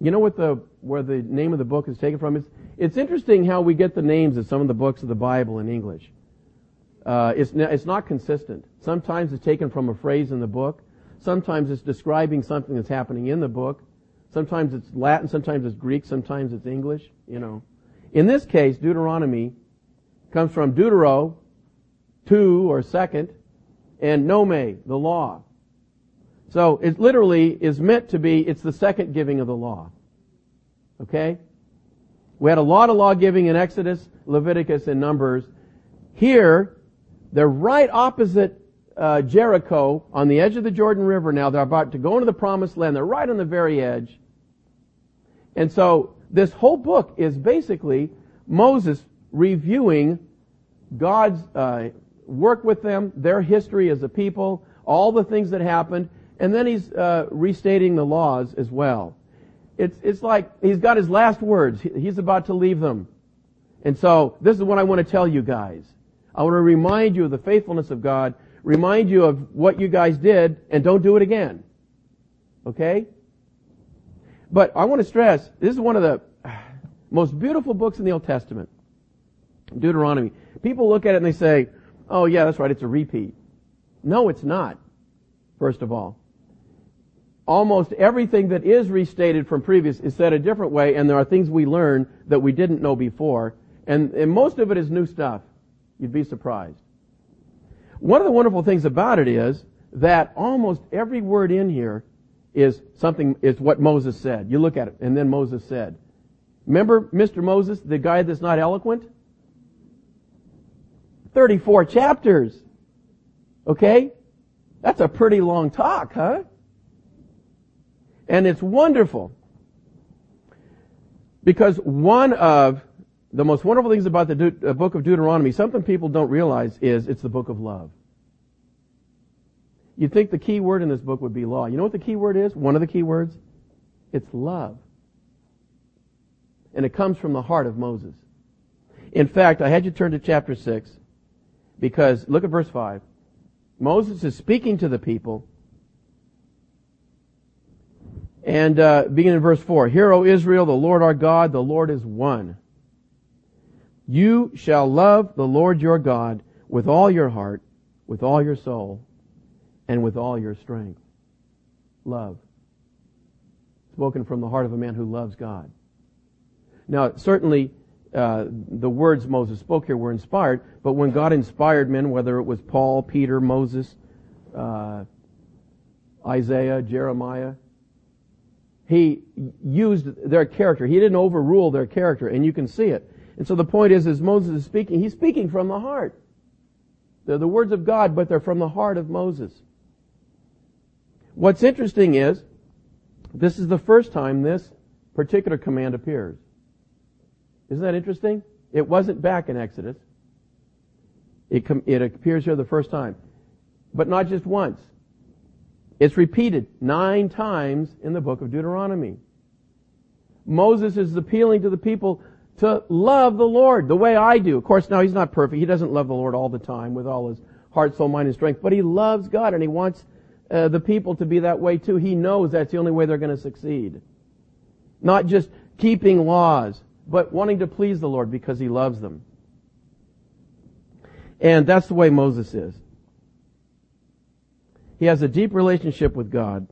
You know what the where the name of the book is taken from? It's it's interesting how we get the names of some of the books of the Bible in English. Uh, it's it's not consistent. Sometimes it's taken from a phrase in the book. Sometimes it's describing something that's happening in the book. Sometimes it's Latin, sometimes it's Greek, sometimes it's English, you know. In this case, Deuteronomy comes from Deutero, two or second, and nome, the law. So it literally is meant to be, it's the second giving of the law. Okay? We had a lot of law giving in Exodus, Leviticus, and Numbers. Here, they're right opposite uh, Jericho on the edge of the Jordan River now. They're about to go into the promised land. They're right on the very edge. And so this whole book is basically Moses reviewing God's uh, work with them, their history as a people, all the things that happened, and then he's uh, restating the laws as well. It's, it's like he's got his last words. He's about to leave them. And so this is what I want to tell you guys. I want to remind you of the faithfulness of God remind you of what you guys did and don't do it again. Okay? But I want to stress, this is one of the [SIGHS] most beautiful books in the Old Testament. Deuteronomy. People look at it and they say, oh yeah, that's right, it's a repeat. No, it's not. First of all. Almost everything that is restated from previous is said a different way, and there are things we learn that we didn't know before, and, and most of it is new stuff. You'd be surprised. One of the wonderful things about it is that almost every word in here is something, is what Moses said. You look at it, and then Moses said. Remember Mr. Moses, the guy that's not eloquent? 34 chapters. Okay? That's a pretty long talk, huh? And it's wonderful. Because one of the most wonderful things about the De- uh, book of Deuteronomy, something people don't realize is it's the book of love. You'd think the key word in this book would be law. You know what the key word is? One of the key words? It's love. And it comes from the heart of Moses. In fact, I had you turn to chapter 6 because look at verse 5. Moses is speaking to the people. And uh, beginning in verse 4, Hear, O Israel, the Lord our God, the Lord is one. You shall love the Lord your God with all your heart, with all your soul, and with all your strength. Love. Spoken from the heart of a man who loves God. Now, certainly, uh, the words Moses spoke here were inspired, but when God inspired men, whether it was Paul, Peter, Moses, uh, Isaiah, Jeremiah, he used their character. He didn't overrule their character, and you can see it. And so the point is, as Moses is speaking, he's speaking from the heart. They're the words of God, but they're from the heart of Moses. What's interesting is, this is the first time this particular command appears. Isn't that interesting? It wasn't back in Exodus. It, com- it appears here the first time. But not just once. It's repeated nine times in the book of Deuteronomy. Moses is appealing to the people to love the Lord the way I do. Of course, now he's not perfect. He doesn't love the Lord all the time with all his heart, soul, mind, and strength, but he loves God and he wants uh, the people to be that way too. He knows that's the only way they're going to succeed. Not just keeping laws, but wanting to please the Lord because he loves them. And that's the way Moses is. He has a deep relationship with God,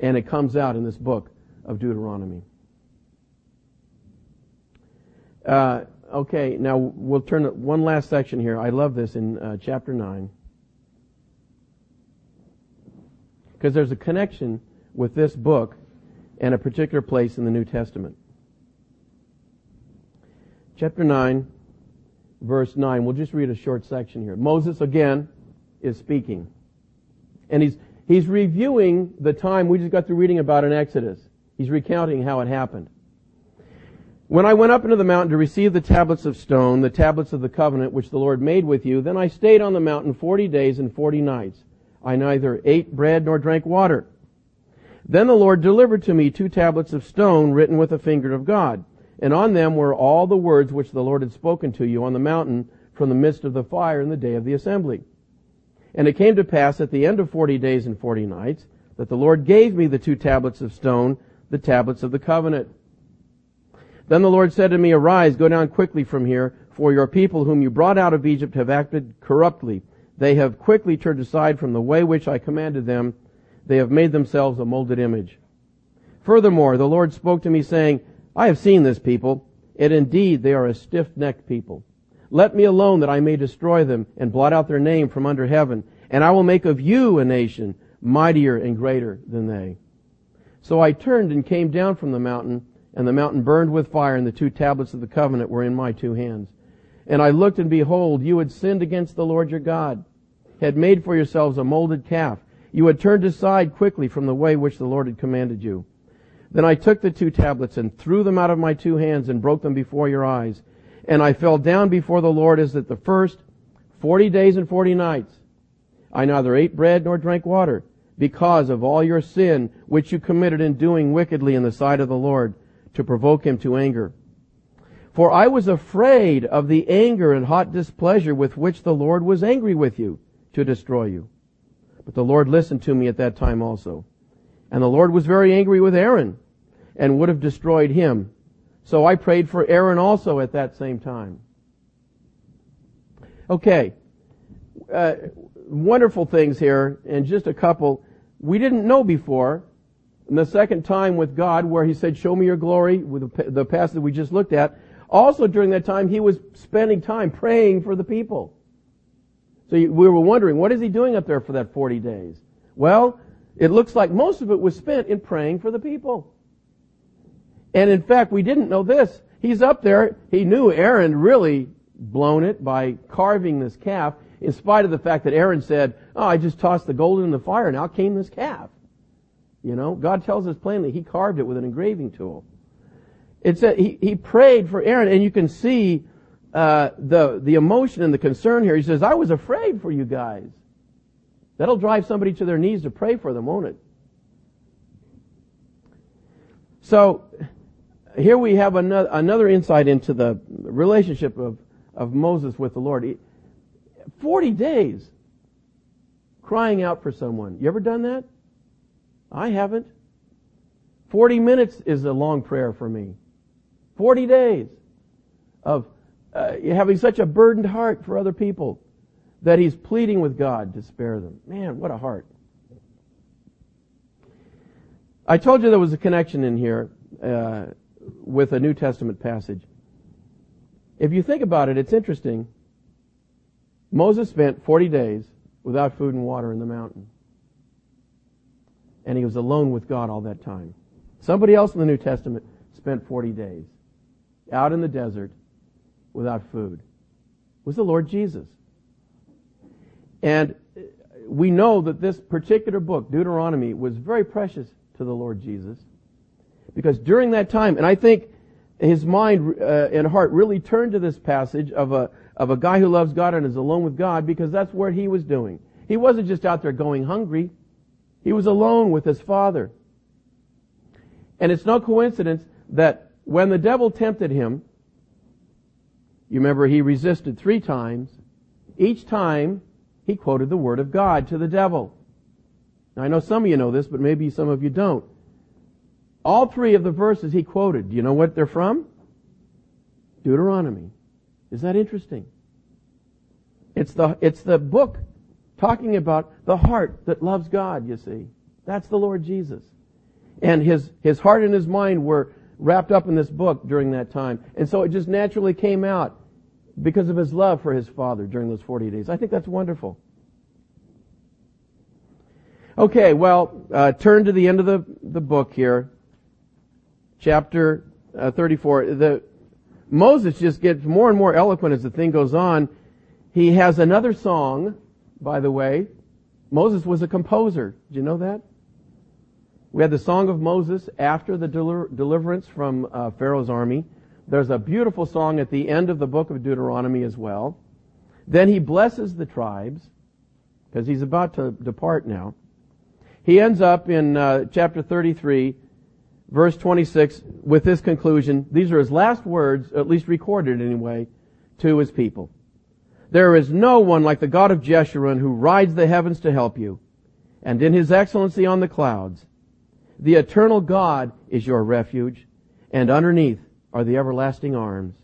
and it comes out in this book of Deuteronomy. Uh, okay, now we'll turn to one last section here. I love this in uh, chapter 9. Because there's a connection with this book and a particular place in the New Testament. Chapter 9, verse 9. We'll just read a short section here. Moses, again, is speaking. And he's, he's reviewing the time we just got through reading about in Exodus. He's recounting how it happened. When I went up into the mountain to receive the tablets of stone, the tablets of the covenant which the Lord made with you, then I stayed on the mountain forty days and forty nights. I neither ate bread nor drank water. Then the Lord delivered to me two tablets of stone written with the finger of God, and on them were all the words which the Lord had spoken to you on the mountain from the midst of the fire in the day of the assembly. And it came to pass at the end of forty days and forty nights that the Lord gave me the two tablets of stone, the tablets of the covenant. Then the Lord said to me, Arise, go down quickly from here, for your people whom you brought out of Egypt have acted corruptly. They have quickly turned aside from the way which I commanded them. They have made themselves a molded image. Furthermore, the Lord spoke to me saying, I have seen this people, and indeed they are a stiff-necked people. Let me alone that I may destroy them and blot out their name from under heaven, and I will make of you a nation mightier and greater than they. So I turned and came down from the mountain, and the mountain burned with fire, and the two tablets of the covenant were in my two hands. And I looked, and behold, you had sinned against the Lord your God, had made for yourselves a molded calf. You had turned aside quickly from the way which the Lord had commanded you. Then I took the two tablets and threw them out of my two hands and broke them before your eyes. And I fell down before the Lord as at the first forty days and forty nights. I neither ate bread nor drank water because of all your sin which you committed in doing wickedly in the sight of the Lord to provoke him to anger. For I was afraid of the anger and hot displeasure with which the Lord was angry with you to destroy you. But the Lord listened to me at that time also. And the Lord was very angry with Aaron and would have destroyed him. So I prayed for Aaron also at that same time. Okay. Uh, wonderful things here and just a couple we didn't know before and the second time with God where he said, show me your glory, with the passage we just looked at, also during that time he was spending time praying for the people. So we were wondering, what is he doing up there for that 40 days? Well, it looks like most of it was spent in praying for the people. And in fact, we didn't know this. He's up there, he knew Aaron really blown it by carving this calf, in spite of the fact that Aaron said, oh, I just tossed the gold in the fire and out came this calf. You know, God tells us plainly he carved it with an engraving tool. It said he, he prayed for Aaron, and you can see uh, the the emotion and the concern here. He says, "I was afraid for you guys." That'll drive somebody to their knees to pray for them, won't it? So here we have another, another insight into the relationship of, of Moses with the Lord. 40 days crying out for someone. You ever done that? I haven't. 40 minutes is a long prayer for me. 40 days of uh, having such a burdened heart for other people that he's pleading with God to spare them. Man, what a heart. I told you there was a connection in here uh, with a New Testament passage. If you think about it, it's interesting. Moses spent 40 days without food and water in the mountain and he was alone with God all that time. Somebody else in the New Testament spent 40 days out in the desert without food. It was the Lord Jesus. And we know that this particular book, Deuteronomy, was very precious to the Lord Jesus because during that time, and I think his mind uh, and heart really turned to this passage of a of a guy who loves God and is alone with God because that's what he was doing. He wasn't just out there going hungry. He was alone with his father. And it's no coincidence that when the devil tempted him, you remember he resisted three times. Each time he quoted the word of God to the devil. Now I know some of you know this, but maybe some of you don't. All three of the verses he quoted, do you know what they're from? Deuteronomy. Is that interesting? It's the, it's the book talking about the heart that loves God, you see. That's the Lord Jesus. And his, his heart and his mind were wrapped up in this book during that time. And so it just naturally came out because of his love for his father during those 40 days. I think that's wonderful. Okay, well, uh, turn to the end of the, the book here. Chapter uh, 34. The, Moses just gets more and more eloquent as the thing goes on. He has another song, by the way. Moses was a composer. Did you know that? We had the Song of Moses after the deliverance from uh, Pharaoh's army. There's a beautiful song at the end of the book of Deuteronomy as well. Then he blesses the tribes because he's about to depart now. He ends up in uh, chapter 33, verse 26, with this conclusion. These are his last words, at least recorded anyway, to his people. There is no one like the God of Jeshurun who rides the heavens to help you, and in his excellency on the clouds. The eternal God is your refuge, and underneath are the everlasting arms.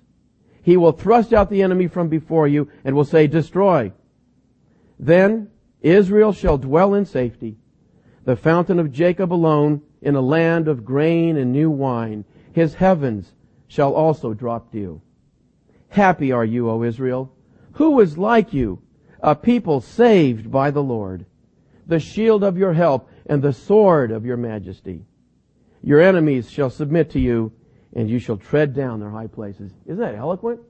He will thrust out the enemy from before you and will say, destroy. Then Israel shall dwell in safety. The fountain of Jacob alone in a land of grain and new wine. His heavens shall also drop dew. Happy are you, O Israel. Who is like you? A people saved by the Lord. The shield of your help and the sword of your majesty. Your enemies shall submit to you, and you shall tread down their high places. Isn't that eloquent?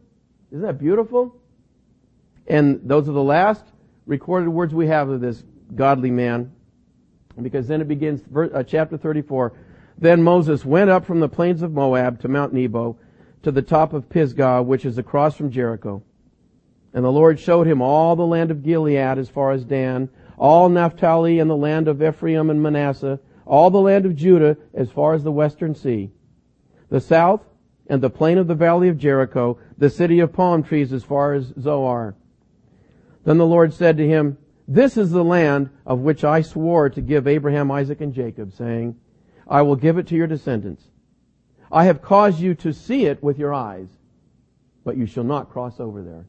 Isn't that beautiful? And those are the last recorded words we have of this godly man. Because then it begins, uh, chapter 34. Then Moses went up from the plains of Moab to Mount Nebo, to the top of Pisgah, which is across from Jericho. And the Lord showed him all the land of Gilead as far as Dan, all Naphtali and the land of Ephraim and Manasseh, all the land of Judah as far as the western sea, the south and the plain of the valley of Jericho, the city of palm trees as far as Zoar. Then the Lord said to him, This is the land of which I swore to give Abraham, Isaac, and Jacob, saying, I will give it to your descendants. I have caused you to see it with your eyes, but you shall not cross over there.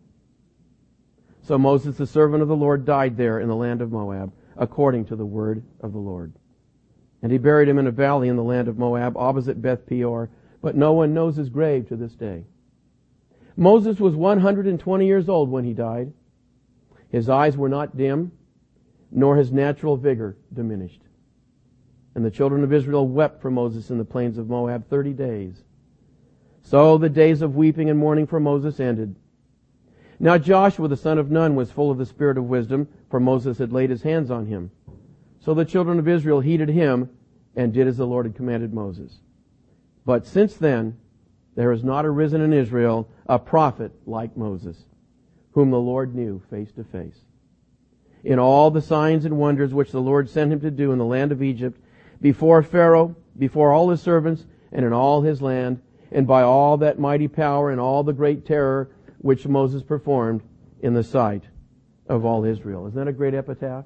So Moses, the servant of the Lord, died there in the land of Moab, according to the word of the Lord. And he buried him in a valley in the land of Moab, opposite Beth Peor, but no one knows his grave to this day. Moses was 120 years old when he died. His eyes were not dim, nor his natural vigor diminished. And the children of Israel wept for Moses in the plains of Moab 30 days. So the days of weeping and mourning for Moses ended. Now Joshua the son of Nun was full of the spirit of wisdom, for Moses had laid his hands on him. So the children of Israel heeded him and did as the Lord had commanded Moses. But since then, there has not arisen in Israel a prophet like Moses, whom the Lord knew face to face. In all the signs and wonders which the Lord sent him to do in the land of Egypt, before Pharaoh, before all his servants, and in all his land, and by all that mighty power and all the great terror which Moses performed in the sight of all Israel. Isn't that a great epitaph?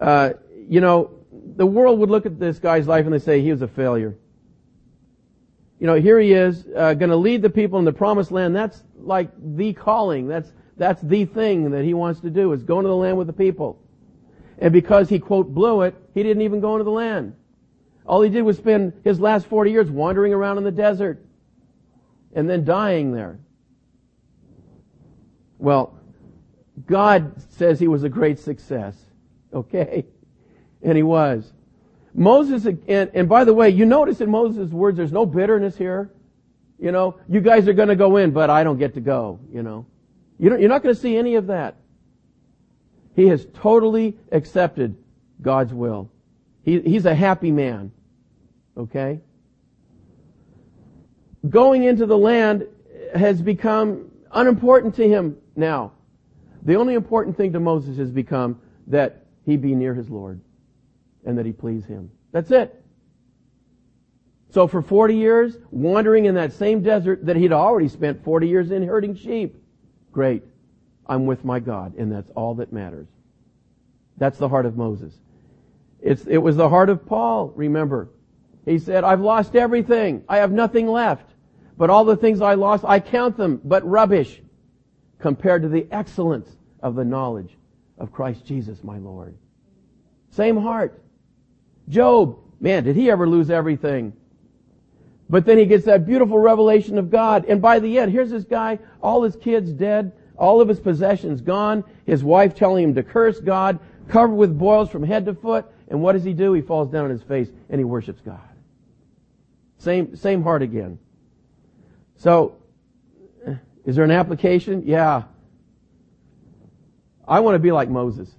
Uh, you know, the world would look at this guy's life and they say he was a failure. You know, here he is, uh, going to lead the people in the promised land. That's like the calling. That's that's the thing that he wants to do is go into the land with the people. And because he quote blew it, he didn't even go into the land. All he did was spend his last 40 years wandering around in the desert and then dying there. Well, God says he was a great success. Okay? And he was. Moses, and, and by the way, you notice in Moses' words, there's no bitterness here. You know, you guys are going to go in, but I don't get to go, you know. You you're not going to see any of that. He has totally accepted God's will. He, he's a happy man. Okay? Going into the land has become unimportant to him now. The only important thing to Moses has become that he be near his Lord and that he please him. That's it. So for 40 years, wandering in that same desert that he'd already spent 40 years in herding sheep. Great. I'm with my God, and that's all that matters. That's the heart of Moses. It's, it was the heart of Paul, remember. He said, I've lost everything. I have nothing left. But all the things I lost, I count them but rubbish compared to the excellence of the knowledge of Christ Jesus my Lord. Same heart. Job, man, did he ever lose everything? But then he gets that beautiful revelation of God. And by the end, here's this guy, all his kids dead, all of his possessions gone, his wife telling him to curse God, covered with boils from head to foot. And what does he do? He falls down on his face and he worships God. Same, same heart again. So, is there an application? Yeah. I want to be like Moses.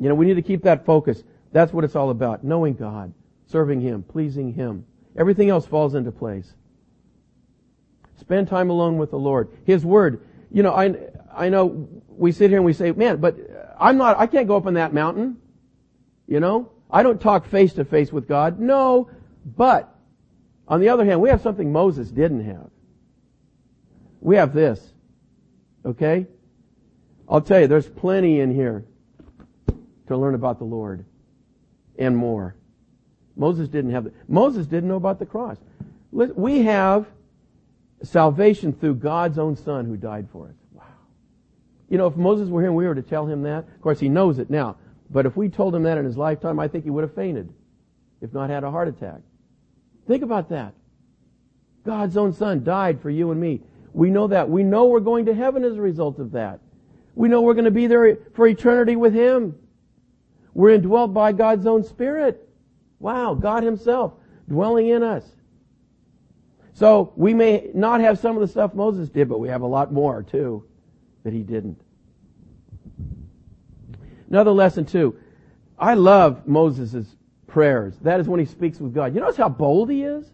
You know, we need to keep that focus. That's what it's all about. Knowing God, serving Him, pleasing Him. Everything else falls into place. Spend time alone with the Lord. His Word. You know, I, I know we sit here and we say, man, but I'm not, I can't go up on that mountain. You know? I don't talk face to face with God. No, but on the other hand, we have something Moses didn't have. We have this. Okay? I'll tell you, there's plenty in here to learn about the Lord and more. Moses didn't have. Moses didn't know about the cross. We have salvation through God's own Son who died for us. Wow. You know, if Moses were here and we were to tell him that, of course he knows it now, but if we told him that in his lifetime, I think he would have fainted, if not had a heart attack. Think about that. God's own Son died for you and me. We know that. We know we're going to heaven as a result of that. We know we're going to be there for eternity with Him. We're indwelt by God's own Spirit. Wow, God Himself dwelling in us. So we may not have some of the stuff Moses did, but we have a lot more too that he didn't. Another lesson too. I love Moses' prayers. That is when he speaks with God. You notice how bold he is?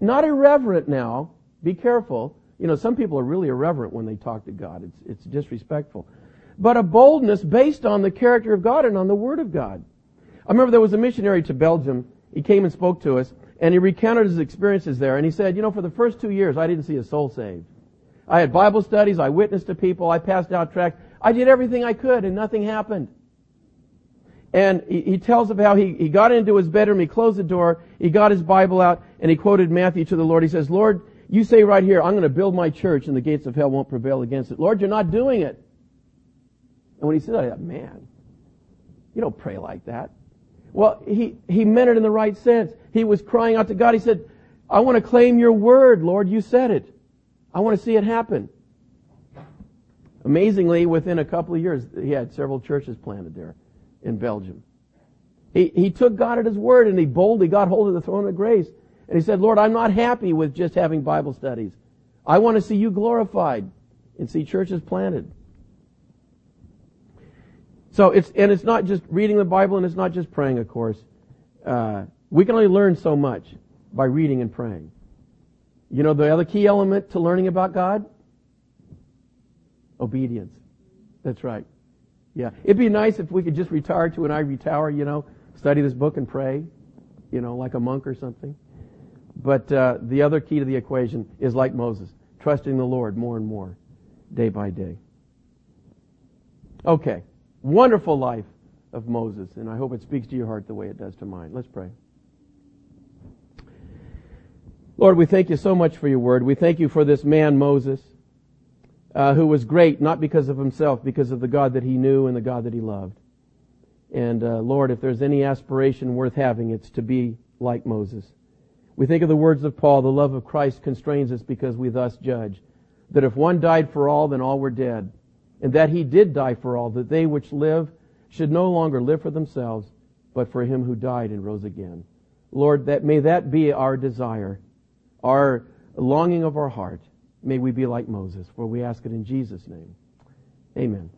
Not irreverent now. Be careful. You know, some people are really irreverent when they talk to God. It's, it's disrespectful. But a boldness based on the character of God and on the Word of God. I remember there was a missionary to Belgium. He came and spoke to us, and he recounted his experiences there. And he said, you know, for the first two years, I didn't see a soul saved. I had Bible studies, I witnessed to people, I passed out tracts. I did everything I could, and nothing happened. And he, he tells of how he, he got into his bedroom, he closed the door, he got his Bible out, and he quoted Matthew to the Lord. He says, Lord, you say right here, I'm going to build my church and the gates of hell won't prevail against it. Lord, you're not doing it. And when he said that, man, you don't pray like that. Well, he, he meant it in the right sense. He was crying out to God. He said, I want to claim your word, Lord. You said it. I want to see it happen. Amazingly, within a couple of years, he had several churches planted there in Belgium. He, he took God at His word and he boldly got hold of the throne of grace. And he said, Lord, I'm not happy with just having Bible studies. I want to see you glorified and see churches planted. So it's, and it's not just reading the Bible and it's not just praying, of course. Uh, we can only learn so much by reading and praying. You know the other key element to learning about God? Obedience. That's right. Yeah. It'd be nice if we could just retire to an ivory tower, you know, study this book and pray, you know, like a monk or something. But uh, the other key to the equation is like Moses, trusting the Lord more and more, day by day. Okay. Wonderful life of Moses, and I hope it speaks to your heart the way it does to mine. Let's pray. Lord, we thank you so much for your word. We thank you for this man, Moses uh, who was great not because of himself, because of the God that he knew and the God that he loved. And uh, Lord, if there's any aspiration worth having, it's to be like Moses. We think of the words of Paul, the love of Christ constrains us because we thus judge that if one died for all, then all were dead. And that he did die for all, that they which live should no longer live for themselves, but for him who died and rose again. Lord, that may that be our desire, our longing of our heart. May we be like Moses, for we ask it in Jesus' name. Amen.